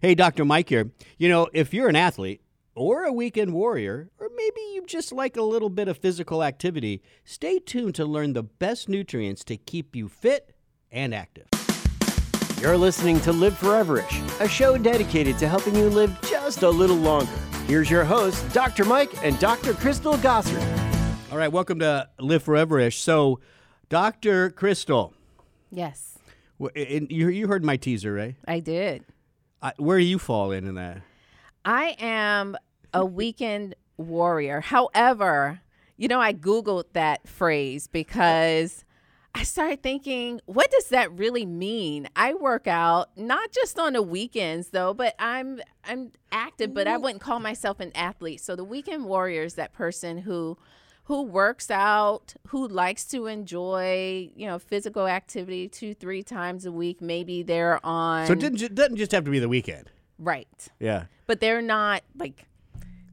Hey, Dr. Mike here. You know, if you're an athlete or a weekend warrior, or maybe you just like a little bit of physical activity, stay tuned to learn the best nutrients to keep you fit and active. You're listening to Live Foreverish, a show dedicated to helping you live just a little longer. Here's your hosts, Dr. Mike and Dr. Crystal Gossard. All right, welcome to Live Foreverish. So, Dr. Crystal, Yes, wh- you, you heard my teaser, right? I did. I, where do you fall in in that? I am a weekend warrior. However, you know, I Googled that phrase because I started thinking, what does that really mean? I work out not just on the weekends though, but I'm I'm active, but I wouldn't call myself an athlete. So the weekend warrior is that person who who works out, who likes to enjoy, you know, physical activity two, three times a week. Maybe they're on So, it didn't, doesn't just have to be the weekend. right. Yeah. but they're not like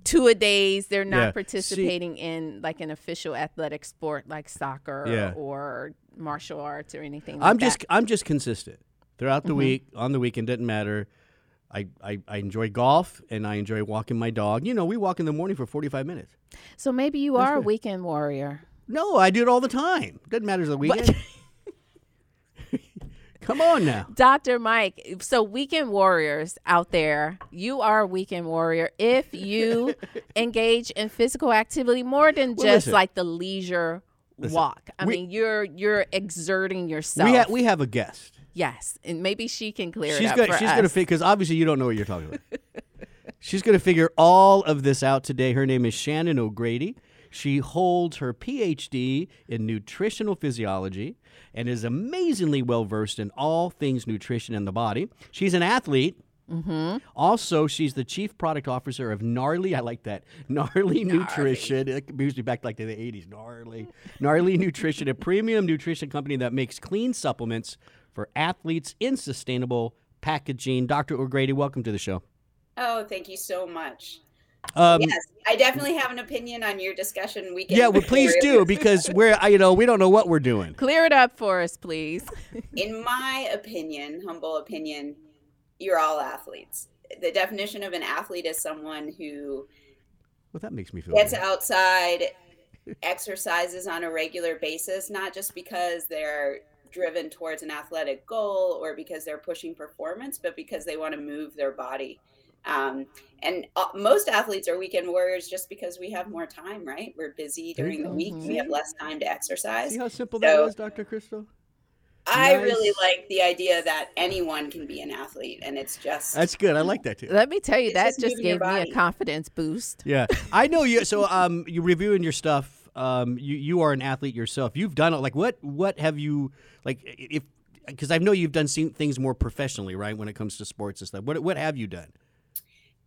two a days. They're not Yeah. See- participating in like an official athletic sport like soccer Yeah. or martial arts or anything. Like I'm just that. I'm just consistent throughout Mm-hmm. the week. On the weekend, doesn't matter. I, I, I enjoy golf and I enjoy walking my dog. You know, we walk in the morning for 45 minutes. so maybe you are a weekend warrior. No, I do it all the time. Doesn't matter the weekend. Come on now. Dr. Mike, so weekend warriors out there, you are a weekend warrior if you engage in physical activity more than Well, just listen. like the leisure walk. I we- mean, you're you're exerting yourself. We have we have a guest. Yes, and maybe she can clear She's it up gonna for she's gonna figure because obviously you don't know what you're talking about. she's gonna figure all of this out today. Her name is Shannon O'Grady. She holds her PhD in nutritional physiology and is amazingly well versed in all things nutrition and the body. She's an athlete. Mm-hmm. Also, she's the chief product officer of Gnarly. I like that. Gnarly, Nutrition. It brings me back like to the 80s. Gnarly. Gnarly Nutrition, a premium nutrition company that makes clean supplements for athletes in sustainable packaging. Dr. O'Grady, welcome to the show. Oh, thank you so much. Um, yes, I definitely have an opinion on your discussion weekend. yeah, well, please do because we're, you know, we don't know what we're doing. Clear it up for us, please. In my opinion, humble opinion, you're all athletes. The definition of an athlete is someone who Well, that makes me feel gets good. outside, exercises on a regular basis, not just because they're driven towards an athletic goal or because they're pushing performance, but because they want to move their body. Um, and uh, most athletes are weekend warriors just because we have more time, right? We're busy during the go. week, we have less time to exercise. See how simple that was, Dr. Crystal? I Nice. really like the idea that anyone can be an athlete, and it's just That's good. I like that too. Let me tell you, It's that just just gave me a confidence boost. Yeah, I know you. So, um, you reviewing your stuff. Um, you you are an athlete yourself. You've done it. Like, what what have you like? If because I know you've done seen things more professionally, right? When it comes to sports and stuff. What what have you done?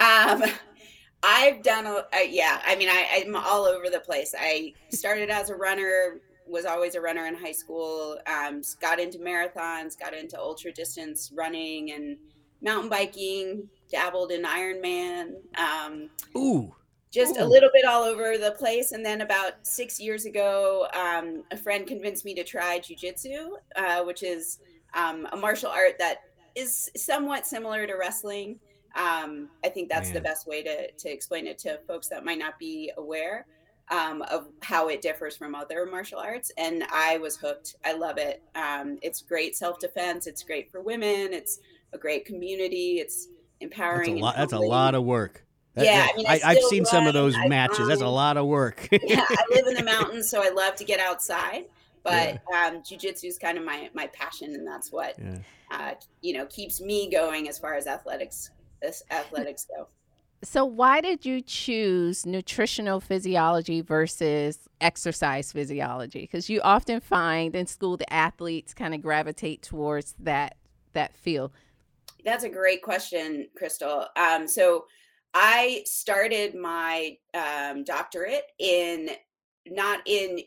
Um, I've done, a, uh, yeah. I mean, I, I'm all over the place. I started as a runner, was always a runner in high school. Um, got into marathons, got into ultra distance running and mountain biking. Dabbled in Ironman. Um, Ooh, just a little bit all over the place. And then about six years ago, um, a friend convinced me to try jujitsu, uh, which is um, a martial art that is somewhat similar to wrestling. Um, I think that's the best way to, to explain it to folks that might not be aware um, of how it differs from other martial arts. And I was hooked. I love it. Um, it's great self defense. It's great for women. It's a great community. It's that's empowering. a lot. That's a lot of work. That- Yeah, I mean, I I, have still seen some of those I matches. That's a lot of work. yeah, I live in the mountains, so I love to get outside. But um, jujitsu is kind of my my passion, and that's what Yeah. uh, you know keeps me going as far as athletics as athletics go. So, why did you choose nutritional physiology versus exercise physiology? Because you often find in school the athletes kind of gravitate towards that that field. That's a great question, Crystal. Um, so I started my um, doctorate in not in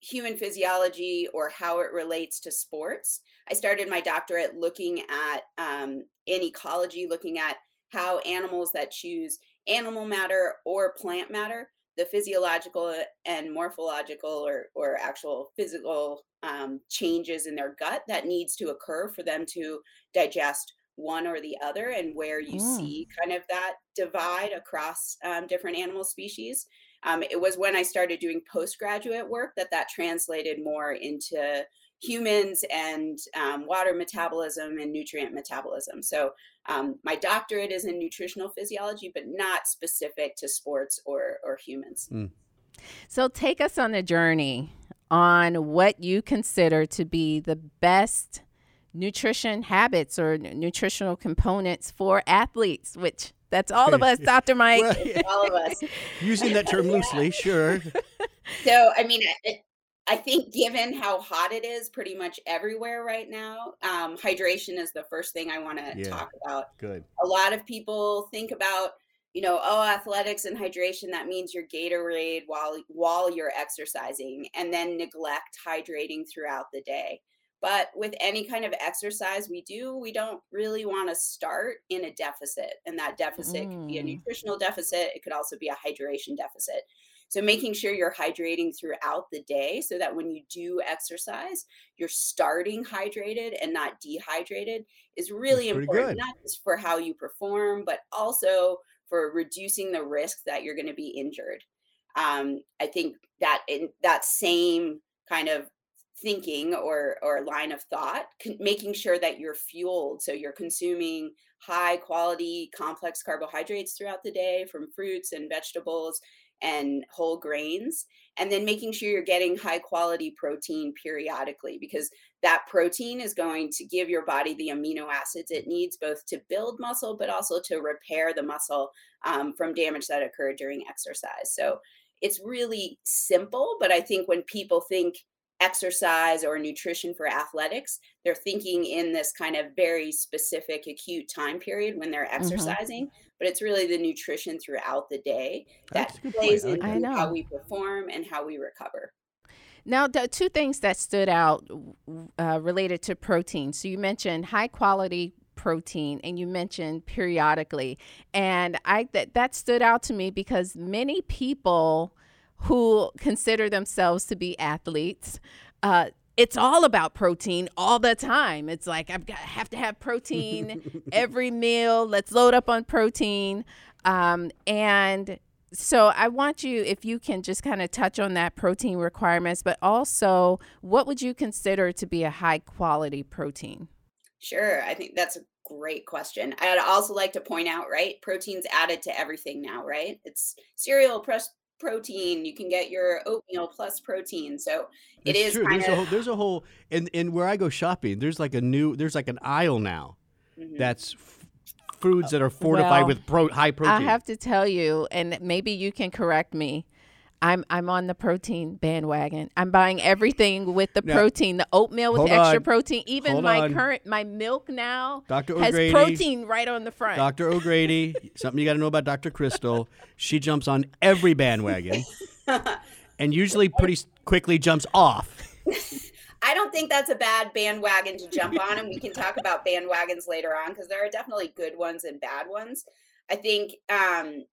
human physiology or how it relates to sports. I started my doctorate looking at um, in ecology, looking at how animals that choose animal matter or plant matter, the physiological and morphological or, or actual physical um, changes in their gut that needs to occur for them to digest one or the other and where you Mm. see kind of that divide across um, different animal species. Um, it was when I started doing postgraduate work that that translated more into humans and um, water metabolism and nutrient metabolism. So um, my doctorate is in nutritional physiology, but not specific to sports or or humans. So take us on a journey on what you consider to be the best nutrition habits or n- nutritional components for athletes, which that's all of us, Dr. Mike. Well, yeah, All of us. using that term loosely, sure. So, I mean, I- I, I think given how hot it is pretty much everywhere right now, um, hydration is the first thing I want to Yeah. talk about. Good. A lot of people think about, you know, oh, athletics and hydration, that means your Gatorade while while you're exercising, and then neglect hydrating throughout the day. But with any kind of exercise we do, we don't really want to start in a deficit. And that deficit could be a Mm. nutritional deficit, it could also be a hydration deficit. So making sure you're hydrating throughout the day so that when you do exercise, you're starting hydrated and not dehydrated is really important, good. not just for how you perform, but also for reducing the risk that you're going to be injured. Um, I think that in that same kind of thinking or or line of thought, con- making sure that you're fueled, so you're consuming high quality complex carbohydrates throughout the day from fruits and vegetables and whole grains and then making sure you're getting high quality protein periodically because that protein is going to give your body the amino acids it needs both to build muscle but also to repair the muscle um, from damage that occurred during exercise. So it's really simple but i think when people think exercise or nutrition for athletics they're thinking in this kind of very specific acute time period when they're exercising but it's really the nutrition throughout the day That's that a plays point. I like into how we perform and how we recover. Now, the two things that stood out uh, related to protein. So you mentioned high quality protein and you mentioned periodically and i that, that stood out to me because many people who consider themselves to be athletes uh, it's all about protein all the time it's like i've got have to have protein every meal let's load up on protein um, and so I want you, if you can just kind of touch on that protein requirements, but also what would you consider to be a high quality protein? Sure, I think that's a great question. I'd also like to point out, right? Protein's added to everything now, right? It's cereal plus protein. You can get your oatmeal plus protein. So it It's is true. kind There's a whole there's a whole and and where I go shopping, there's like a new there's like an aisle now Mhm. that's f- foods that are fortified Well, with pro, high protein. I have to tell you, and maybe you can correct me. I'm I'm on the protein bandwagon. I'm buying everything with the Now- protein, the oatmeal with Hold extra on. protein. Even Hold my on. current my milk now Dr. has O'Grady, protein right on the front. Dr. O'Grady, something you got to know about Dr. Crystal. She jumps on every bandwagon and usually pretty quickly jumps off. I don't think that's a bad bandwagon to jump on, and we can talk about bandwagons later on because there are definitely good ones and bad ones. I think um,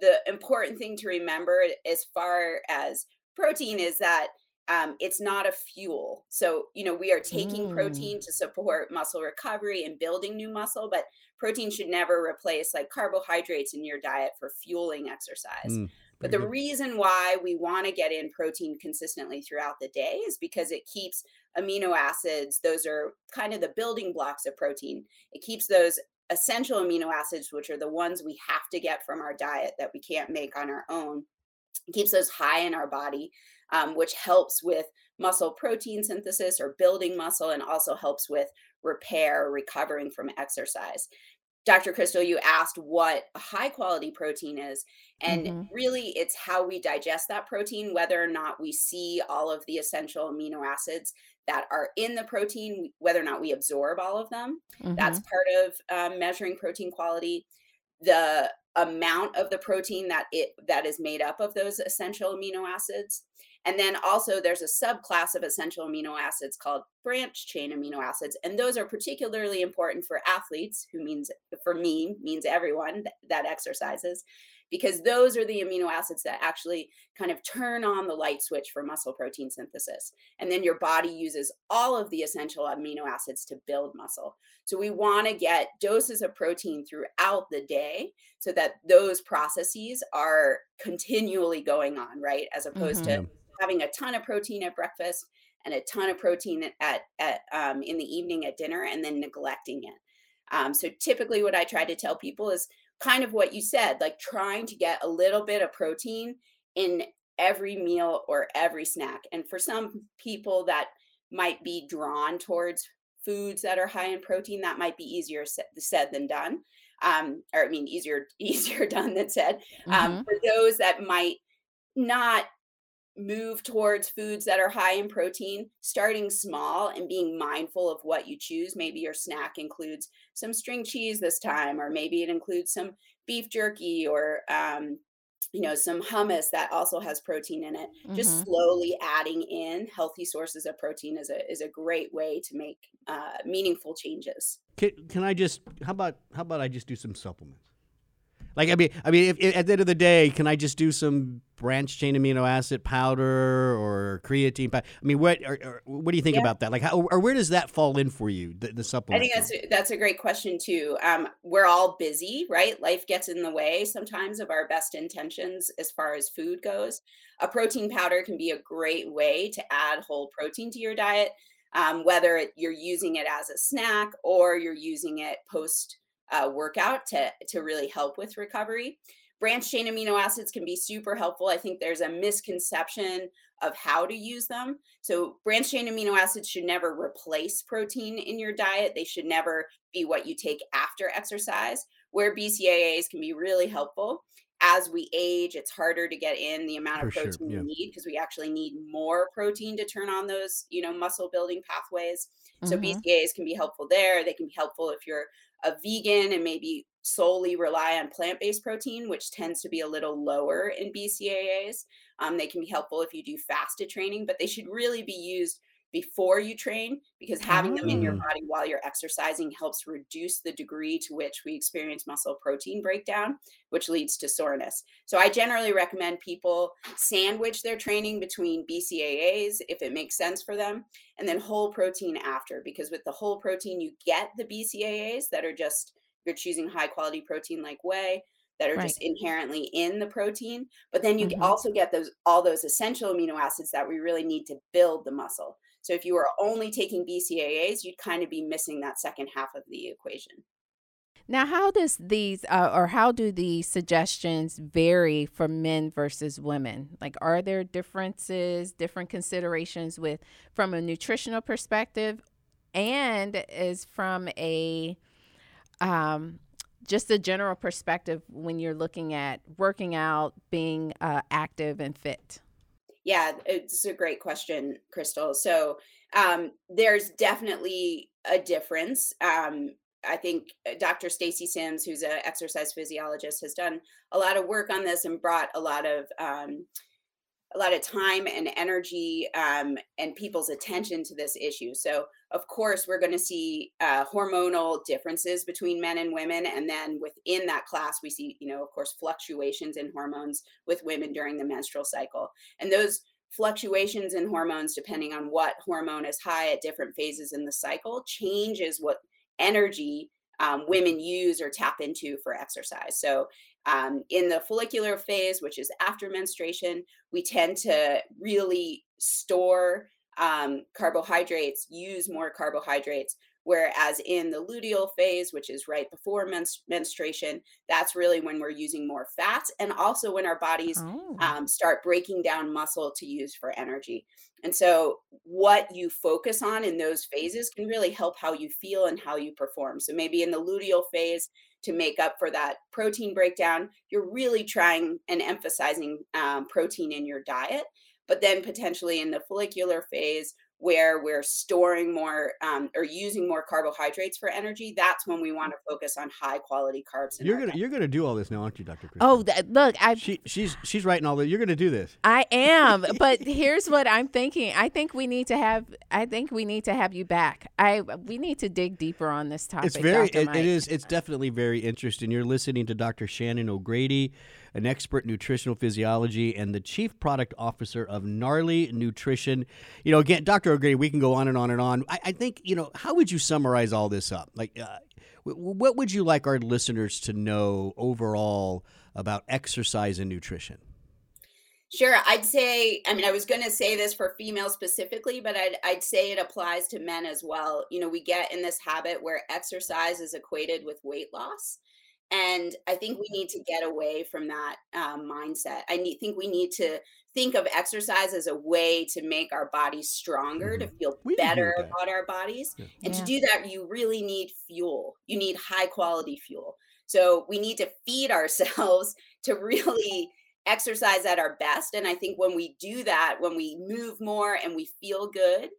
the important thing to remember as far as protein is that um, it's not a fuel. So, you know, we are taking Mm. protein to support muscle recovery and building new muscle, but protein should never replace like carbohydrates in your diet for fueling exercise. Mm, But the reason why we want to get in protein consistently throughout the day is because it keeps amino acids, those are kind of the building blocks of protein. It keeps those essential amino acids, which are the ones we have to get from our diet that we can't make on our own. Keeps those high in our body, um, which helps with muscle protein synthesis or building muscle and also helps with repair, recovering from exercise. Dr. Crystal, you asked what a high quality protein is. And Mhm. really, it's how we digest that protein, whether or not we see all of the essential amino acids that are in the protein, whether or not we absorb all of them. That's Mhm. part of um, measuring protein quality. The amount of the protein that it that is made up of those essential amino acids. And then also there's a subclass of essential amino acids called branch chain amino acids. And those are particularly important for athletes, who means for me, means everyone th- that exercises, because those are the amino acids that actually kind of turn on the light switch for muscle protein synthesis. And then your body uses all of the essential amino acids to build muscle. So we want to get doses of protein throughout the day so that those processes are continually going on, right? As opposed mm-hmm. to having a ton of protein at breakfast and a ton of protein at, at um, in the evening at dinner and then neglecting it. Um, so typically what I try to tell people is kind of what you said, like trying to get a little bit of protein in every meal or every snack. And for some people that might be drawn towards foods that are high in protein, that might be easier said than done. Um, or I mean, easier easier done than said. Um, mm-hmm. For those that might not move towards foods that are high in protein, starting small and being mindful of what you choose. Maybe your snack includes some string cheese this time, or maybe it includes some beef jerky or um, you know some hummus that also has protein in it mm-hmm. just slowly adding in healthy sources of protein is a is a great way to make uh, meaningful changes can, can i just how about how about i just do some supplements like I mean, I mean, if, if, at the end of the day, can I just do some branch chain amino acid powder or creatine? Powder? I mean, what or, or what do you think yeah. about that? Like, how or where does that fall in for you? The, the supplement. I think that's a, that's a great question too. Um, we're all busy, right? Life gets in the way sometimes of our best intentions as far as food goes. A protein powder can be a great way to add whole protein to your diet. Um, whether you're using it as a snack or you're using it post uh, workout to, to really help with recovery. Branched chain amino acids can be super helpful. I think there's a misconception of how to use them. So, branched chain amino acids should never replace protein in your diet. They should never be what you take after exercise, where BCAAs can be really helpful. As we age, it's harder to get in the amount of For protein sure, yeah. we need because we actually need more protein to turn on those, you know, muscle building pathways. So mm-hmm. BCAAs can be helpful there. They can be helpful if you're a vegan and maybe solely rely on plant-based protein, which tends to be a little lower in BCAAs. Um, they can be helpful if you do fasted training, but they should really be used before you train because having them in your mm. body while you're exercising helps reduce the degree to which we experience muscle protein breakdown, which leads to soreness. So I generally recommend people sandwich their training between BCAAs if it makes sense for them, and then whole protein after because with the whole protein you get the BCAAs that are just you're choosing high quality protein like whey that are right. just inherently in the protein but then you mm-hmm. also get those all those essential amino acids that we really need to build the muscle so if you were only taking BCAAs, you'd kind of be missing that second half of the equation. Now, how does these uh, or how do the suggestions vary for men versus women? Like, are there differences, different considerations with from a nutritional perspective, and is from a um, just a general perspective when you're looking at working out, being uh, active and fit? Yeah, it's a great question, Crystal. So um, there's definitely a difference. Um, I think uh, Dr. Stacy Sims, who's an exercise physiologist, has done a lot of work on this and brought a lot of um, a lot of time and energy um, and people's attention to this issue. So, of course, we're going to see uh, hormonal differences between men and women, and then within that class, we see, you know, of course, fluctuations in hormones with women during the menstrual cycle, and those fluctuations in hormones, depending on what hormone is high at different phases in the cycle, changes what energy um, women use or tap into for exercise. So, um, in the follicular phase, which is after menstruation, we tend to really store um, carbohydrates, use more carbohydrates. Whereas in the luteal phase, which is right before menst- menstruation, that's really when we're using more fats and also when our bodies oh. um, start breaking down muscle to use for energy. And so, what you focus on in those phases can really help how you feel and how you perform. So, maybe in the luteal phase, to make up for that protein breakdown, you're really trying and emphasizing um, protein in your diet. But then, potentially in the follicular phase, where we're storing more um, or using more carbohydrates for energy, that's when we want to focus on high quality carbs. in You're gonna diet. you're gonna do all this now, aren't you, Doctor? Oh, th- look, I she she's she's writing all that. You're gonna do this. I am, but here's what I'm thinking. I think we need to have. I think we need to have you back. I we need to dig deeper on this topic. It's very Dr. it, it is it's definitely very interesting. You're listening to Dr. Shannon O'Grady, an expert in nutritional physiology and the chief product officer of Gnarly Nutrition. You know, again, Dr. O'Grady, we can go on and on and on. I, I think you know how would you summarize all this up? Like, uh, what would you like our listeners to know overall about exercise and nutrition? Sure, I'd say. I mean, I was going to say this for females specifically, but I'd I'd say it applies to men as well. You know, we get in this habit where exercise is equated with weight loss, and I think we need to get away from that um, mindset. I need, think we need to think of exercise as a way to make our bodies stronger, to feel Mm-hmm. We can agree better about our bodies, Yeah. and Yeah. to do that, you really need fuel. You need high quality fuel. So we need to feed ourselves to really exercise at our best. And I think when we do that, when we move more and we feel good,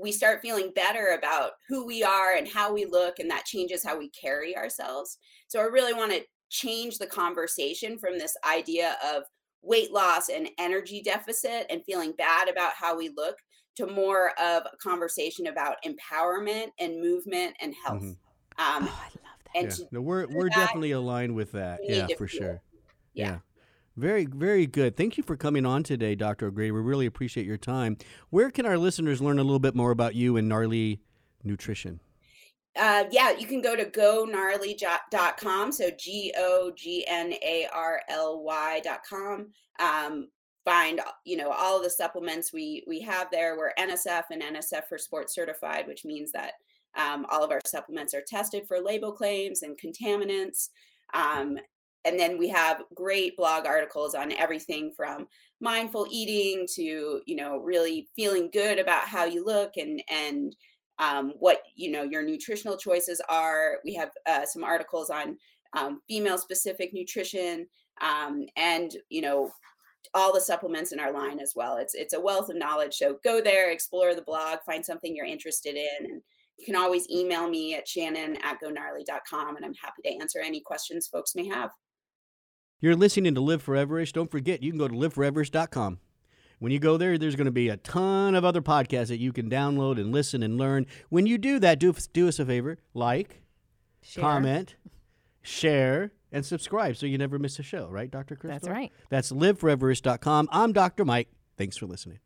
we start feeling better about who we are and how we look, and that changes how we carry ourselves. So I really want to change the conversation from this idea of weight loss and energy deficit and feeling bad about how we look to more of a conversation about empowerment and movement and health. Mhm. Um, Oh, I love that. and yeah. No, we're we're that, definitely aligned with that. Yeah, for fuel. sure. Yeah. Very, very good. Thank you for coming on today, Dr. O'Grady. We really appreciate your time. Where can our listeners learn a little bit more about you and Gnarly Nutrition? uh, yeah, you can go to gonarly.com. So G O G N A R L Y.com. Um, find you know all the supplements we we have there. We're NSF and NSF for Sports certified, which means that um, all of our supplements are tested for label claims and contaminants. Um, and then we have great blog articles on everything from mindful eating to you know really feeling good about how you look and and um, what you know your nutritional choices are. We have uh, some articles on um, female specific nutrition um, and you know all the supplements in our line as well. It's it's a wealth of knowledge. So go there, explore the blog, find something you're interested in, and you can always email me at shannon at gonarly.com and I'm happy to answer any questions folks may have. You're listening to Live Foreverish. Don't forget, you can go to liveforeverish.com. When you go there, there's going to be a ton of other podcasts that you can download and listen and learn. When you do that, do, do us a favor like, Share. comment, share, and subscribe so you never miss a show, right, Dr. Chris? That's right. That's liveforeverish.com. I'm Dr. Mike. Thanks for listening.